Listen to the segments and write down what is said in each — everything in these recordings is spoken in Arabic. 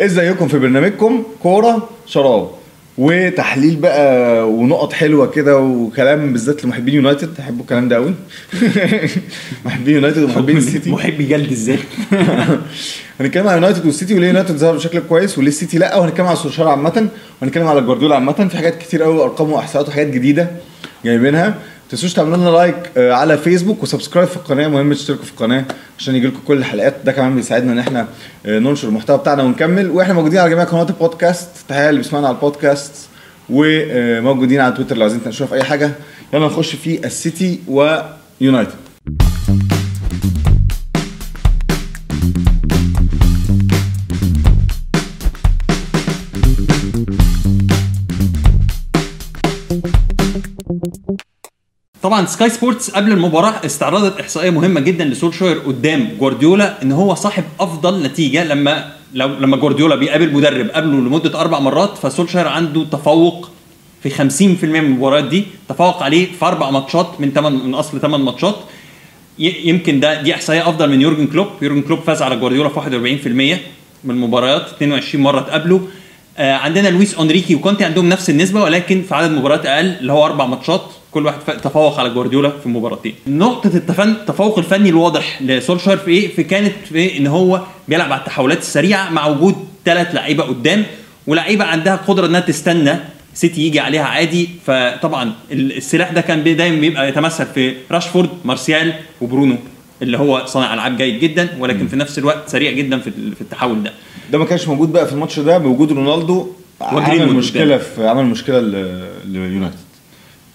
ازيكم في برنامجكم؟ كورة شراب. وتحليل بقى ونقط حلوة كده وكلام بالذات لمحبين يونايتد. تحبوا الكلام ده قوي محبين يونايتد ومحبين السيتي. محب جلد الذات هنتكلم على يونايتد والسيتي وليه يونايتد ظهر بشكل كويس وليه السيتي لأ وهنتكلم على سولشار عامة. وهنتكلم على جوارديولا عامة. في حاجات كتير قوي أرقام وإحصاءات وحاجات جديدة جايبينها. تنسوش تعملوا لنا like آه، على فيسبوك و subscribe في القناة مهم تشتركوا في القناة عشان يجي لكم كل الحلقات. ده كمان بيساعدنا إن إحنا آه، ننشر المحتوى بتاعنا ونكمل. وإحنا موجودين على جميع قنوات البودكاست. تحيه اللي بيسمعنا على البودكاست. وموجودين على تويتر لو عايزين تنشروا في أي حاجة. يلا نخش في السيتي ويونايتد طبعا سكاي سبورتس قبل المباراة استعرضت إحصائية مهمة جدا لسولشاير قدام جوارديولا إن هو صاحب أفضل نتيجة لما لو لما جوارديولا بيقابل مدرب قبله لمدة أربع مرات فسولشاير عنده تفوق في 50% من المباريات دي تفوق عليه في أربع ماتشات من 8 من أصل 8 ماتشات. يمكن ده دي إحصائية أفضل من يورجن كلوب. يورجن كلوب فاز على جوارديولا في 41% من المباريات 22 مرة اتقابلوا آه عندنا لويس اونريكي وكونتي عندهم نفس النسبة ولكن في عدد مباريات أقل اللي هو أربع ماتشات كل واحد تفوق على جوارديولا في مباراتين. نقطة التفن التفوق الفني الواضح لسولشاير في إيه؟ في كانت في إن هو بيلعب على التحولات السريعة مع وجود ثلاث لعيبة قدام ولعيبة عندها قدرة إنها تستنى سيتي يجي عليها عادي. فطبعا ال- السلاح ده كان دايما بيبقى يتمثل في راشفورد مارسيال وبرونو. اللي هو صانع ألعاب جيد جدا ولكن في نفس الوقت سريع جدا في في التحول ده. ده ما كانش موجود بقى في الماتش ده بوجود رونالدو عمل مشكلة في عمل مشكلة ليونايتد.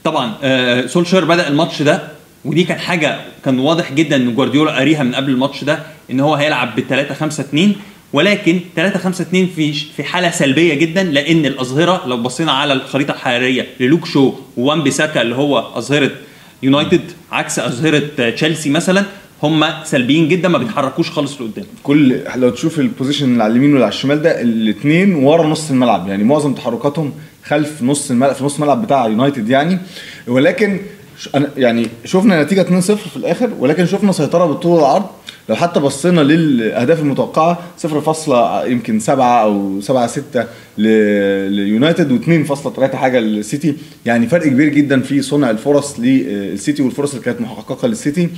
طبعا آه سولشر بدأ الماتش ده ودي كان حاجة كان واضح جدا إن جوارديولا قاريها من قبل الماتش ده إن هو هيلعب ب 3 5 2 ولكن 3 5 2 في في حالة سلبية جدا لأن الأظهرة لو بصينا على الخريطة الحرارية للوك شو ووان بيساكا اللي هو أظهرة يونايتد عكس أظهرة تشيلسي مثلا هم سلبيين جدا ما بيتحركوش خالص لقدام. كل لو تشوف ال position اللي على اليمين واللي على الشمال ده الاثنين ورا نص الملعب. يعني معظم تحركاتهم خلف نص الملعب في نص الملعب بتاع يونايتد يعني. ولكن يعني شفنا نتيجة 2-0 في الآخر ولكن شفنا سيطرة بالطول والعرض لو حتى بصينا للأهداف المتوقعة 0. يمكن 7 أو 7 6 ليونايتد و2.3 حاجة للسيتي يعني فرق كبير جدا في صنع الفرص للسيتي والفرص اللي كانت محققة للسيتي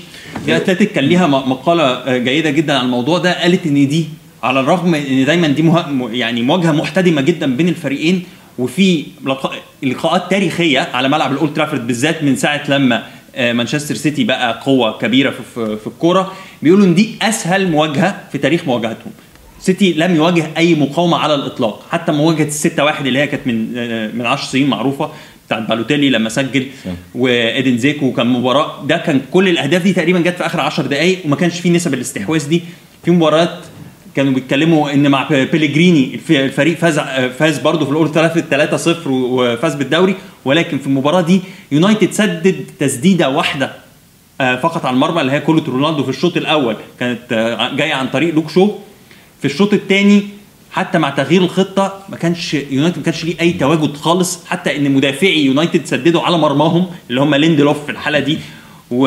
في أتلتيك كان ليها مقالة آه، جيدة جدا عن الموضوع ده قالت إن دي على الرغم إن دايما دي مه... يعني مواجهة محتدمة جدا بين الفريقين وفي لقاء... لقاءات تاريخية على ملعب الأولد ترافورد بالذات من ساعة لما مانشستر سيتي بقى قوة كبيرة في في, الكورة. بيقولوا إن دي أسهل مواجهة في تاريخ مواجهتهم. سيتي لم يواجه أي مقاومة على الإطلاق. حتى مواجهه الستة واحد اللي هي كانت من آه، من 10 سنين معروفة بتاعت بالوتيلي لما سجل وإيدن دزيكو كان مباراة. ده كان كل الأهداف دي تقريبا جت في آخر 10 دقائق وما كانش فيه نسب الاستحواذ دي. في مباريات كانوا بيتكلموا إن مع بيليجريني الف- الفريق فاز فاز برضه في الأول 3 3-0 وفاز بالدوري ولكن في المباراة دي يونايتد سدد تسديدة واحدة آه، فقط على المرمى اللي هي كوره رونالدو في الشوط الأول. كانت آه، جاية عن طريق لوك شو. في الشوط الثاني حتى مع تغيير الخطة ما كانش يونايتد ما كانش ليه أي تواجد خالص حتى إن مدافعي يونايتد سددوا على مرماهم اللي هم ليندلوف في الحالة دي. و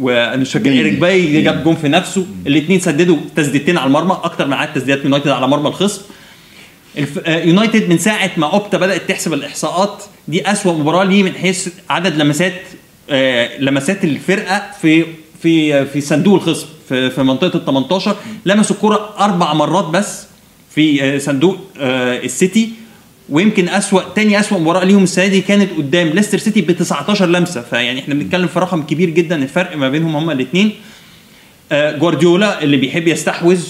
وأنا فاكر. إيريك بايلي جاب جون في نفسه. الاثنين سددوا تسديدتين على المرمى. أكتر من عدد تسديدات يونايتد على مرمى الخصم. الف... آه، يونايتد من ساعة ما أوبتا بدأت تحسب الإحصاءات دي أسوأ مباراة ليه من حيث عدد لمسات آه، لمسات الفرقة في في في صندوق الخصم. في, في منطقة ال 18 لمسوا الكرة أربع مرات بس في آه، صندوق السيتي. ويمكن أسوأ تاني أسوأ مباراة ليهم السنة دي كانت قدام ليستر سيتي ب 19 لمسة. فيعني إحنا بنتكلم في رقم كبير جدا الفرق ما بينهم هما الاثنين آه، جوارديولا اللي بيحب يستحوذ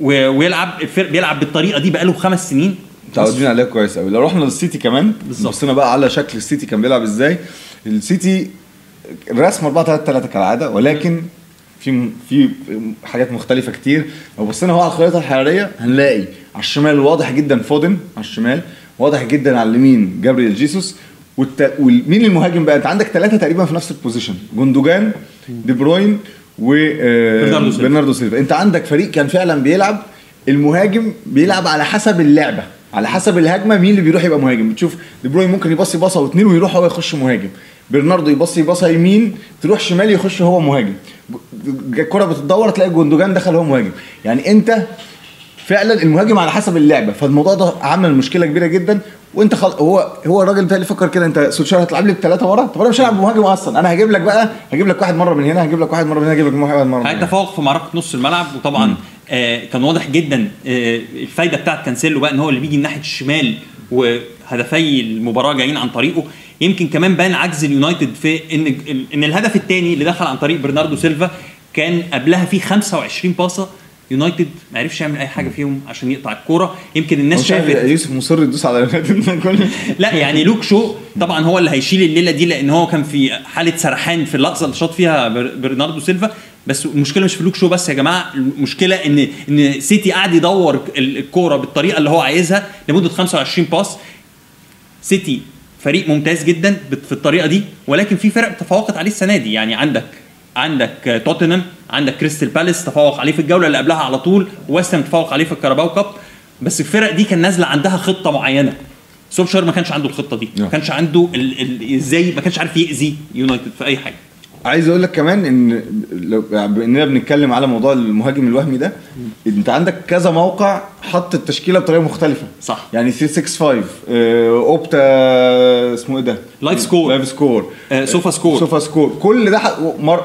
ويلعب الفرق بيلعب بالطريقة دي بقاله خمس سنين. متعودين عليها كويس قوي لو رحنا للسيتي كمان. بصينا بقى على شكل السيتي كان بيلعب إزاي. السيتي رسم 4 3 3 كالعادة ولكن في في حاجات مختلفة كتير. لو بصينا هو على الخريطة الحرارية هنلاقي على الشمال واضح جدا فودن على الشمال. واضح جدا على اليمين جابريل جيسوس. والت... ومين المهاجم بقى انت عندك ثلاثة تقريبا في نفس ال position جوندوجان دي بروين و آه، برناردو سيلفا. انت عندك فريق كان فعلا بيلعب المهاجم بيلعب على حسب اللعبة. على حسب الهجمة مين اللي بيروح يبقى مهاجم. بتشوف دي بروين ممكن يبصي باصة واثنين ويروح هو يخش مهاجم. برناردو يبصي باصة يمين تروح شمال يخش هو مهاجم. الكره بتدور تلاقي جوندوجان دخل هو مهاجم. يعني انت فعلا المهاجم على حسب اللعبة. فالموضوع ده عمل مشكلة كبيرة جدا. وانت خل... هو هو الراجل ده اللي فكر كده انت سولشاير هتلعب لي بثلاثه ورا؟ طب أنا مش هلعب بمهاجم أصلا. أنا هجيب لك بقى هجيب لك واحد مرة من هنا هجيب لك واحد مرة من هنا هجيب لك واحد مرة من هنا. تفوق في معركة نص الملعب؟ وطبعا آه كان واضح جدا آه الفايدة بتاعت كانسيلو بقى إن هو اللي بيجي من ناحية الشمال وهدفي المباراة جايين عن طريقه. يمكن كمان بان عجز اليونايتد في إن إن الهدف الثاني اللي دخل عن طريق برناردو سيلفا كان قبلها في 25 باصة يونايتد ما عرفش يعمل أي حاجة فيهم عشان يقطع الكورة. يمكن الناس شافت. يوسف مصر يدوس على لا يعني لوك شو طبعا هو اللي هيشيل الليلة دي لأن هو كان في حالة سرحان في اللحظه اللي شاط فيها بر- برناردو سيلفا. بس المشكلة مش في لوك شو بس يا جماعة المشكلة ان إن سيتي قاعد يدور ال- الكورة بالطريقة اللي هو عايزها لمدة 25 باس. سيتي فريق ممتاز جدا في الطريقة دي ولكن في فرق تفوقت عليه السنة دي. يعني عندك عندك توتنهام عندك كريستال بالاس تفوق عليه في الجولة اللي قبلها على طول ويست هام تفوق عليه في الكاراباو كاب. بس الفرق دي كان نازلة عندها خطة معينة. سولشر ما كانش عنده الخطة دي. ما نعم. كانش عنده إزاي ما كانش عارف يأذي يونايتد في أي حاجة. عايز أقول لك كمان ان لو يعني اننا بنتكلم على موضوع المهاجم الوهمي ده انت عندك كذا موقع حط التشكيلة بطريقة مختلفة صح. يعني 365 آه، اوبتا اسمه إيه ده؟ لايف سكور. لايف سكور سوفا سكور. سوفا سكور كل ده.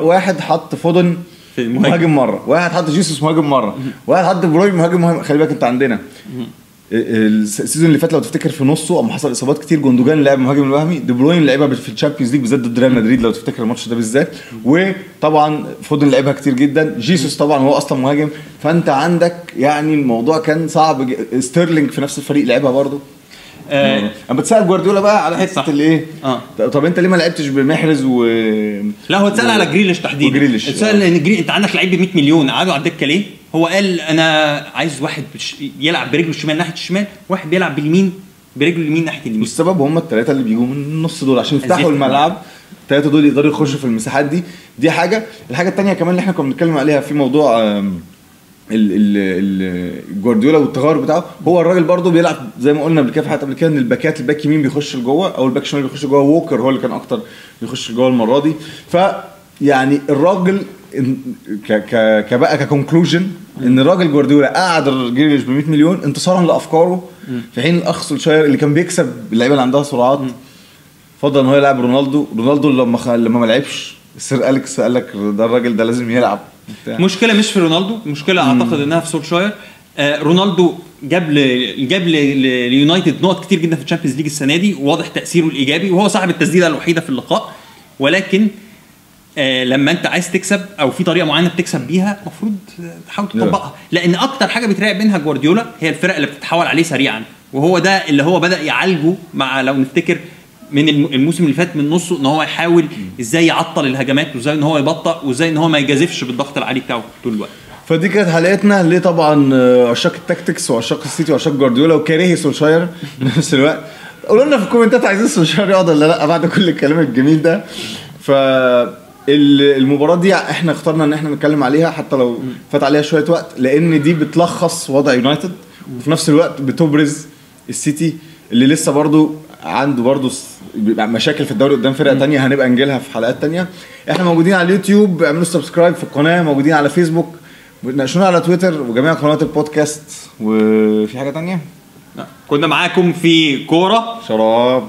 واحد حط فودن. مهاجم مرة واحد حط جيسوس مهاجم مرة واحد حط دي بروين مهاجم مهاجم خلي بالك انت عندنا ال season اللي فات لو تفتكر في نصه اما حصل إصابات كتير جوندوجان لعب مهاجم الوهمي دي بروين لعبها في الشامبيونز ليج بالذات ضد ريال مدريد لو تفتكر الماتش ده بالذات وطبعا فودن لعبها كتير جدا جيسوس طبعا هو أصلا مهاجم فأنت عندك يعني الموضوع كان صعب ستيرلينج في نفس الفريق لعبها برضه آه أنا بتسال جوارديولا بقى على. حتة الايه آه. طب أنت ليه ما لعبتش بمحرز و لا هو اتسأل على جريليش تحديدا وجريليش. اتسأل إن جري... أنت عندك لعيب ب 100 مليون قعدوا على الدكة ليه؟ هو قال أنا عايز واحد. يلعب برجله الشمال ناحية الشمال واحد بيلعب باليمين برجله اليمين ناحية اليمين. والسبب هم الثلاثه اللي بيجوا من النص دول عشان يفتحوا. الملعب. الثلاثه دول يقدروا يخشوا في المساحات دي. دي حاجة. الحاجة الثانية كمان اللي إحنا كنا بنتكلم عليها في موضوع ال ال ال جوارديولا والتغير بتاعه هو الراجل برضه بيلعب زي ما قلنا قبل كده في حلقه قبل كده إن الباكات الباك يمين بيخش لجوه أو الباك شمال بيخش جوه ووكر هو اللي كان أكتر بيخش لجوه المرة دي. ف يعني الراجل ك ك كبقى ك conclusion إن الراجل جوارديولا قعد جريليش ب 100 مليون انتصارا لأفكاره في حين الاخ سولشاير اللي كان بيكسب اللعيبة اللي عندها سرعات. فضل إن هو يلعب رونالدو. رونالدو لما خ... لما ما لعبش السير أليكس قال لك ده الراجل ده لازم يلعب. المشكلة مش في رونالدو المشكلة أعتقد إنها في سولشاير. آه رونالدو جاب ل... جاب ل... ل- ليونايتد نقط كتير جدا في ال Champions League السنة دي وواضح تأثيره الإيجابي وهو صاحب التسديدة الوحيدة في اللقاء. ولكن آه لما انت عايز تكسب أو في طريقة معينة بتكسب بيها المفروض تحاول تطبقها. لأن أكتر حاجة بيتراقب منها جوارديولا هي الفرق اللي بتتحول عليه سريعا. وهو ده اللي هو بدأ يعالجه مع لو نفتكر من الم- الموسم اللي فات من نصه إن هو يحاول إزاي يعطل الهجمات وإزاي إن هو يبطأ وإزاي إن هو ما يجازفش بالضغط العالي بتاعه طول الوقت. فدي كانت حلقتنا. ليه طبعا آه، عشاق ال tactics وعشاق السيتي وعشاق جوارديولا وكارهي سولشاير نفس الوقت؟ قولوا لنا في ال comments عايزين سولشاير يقعد ولا لأ بعد كل الكلام الجميل ده. ف ال- المباراة دي إحنا اخترنا ان إحنا نتكلم عليها حتى لو فات عليها شوية وقت لأن دي بتلخص وضع يونايتد وفي نفس الوقت بتبرز السيتي اللي لسه برضو عنده برضو بيبقى مشاكل في الدوري قدام فرقة تانية هنبقى نجيلها في حلقات تانية. إحنا موجودين على اليوتيوب اعملوا subscribe في القناة موجودين على فيسبوك ناقشونا على تويتر وجميع قنوات البودكاست. وفي حاجة تانية؟ كنا معاكم في كورة. شراب.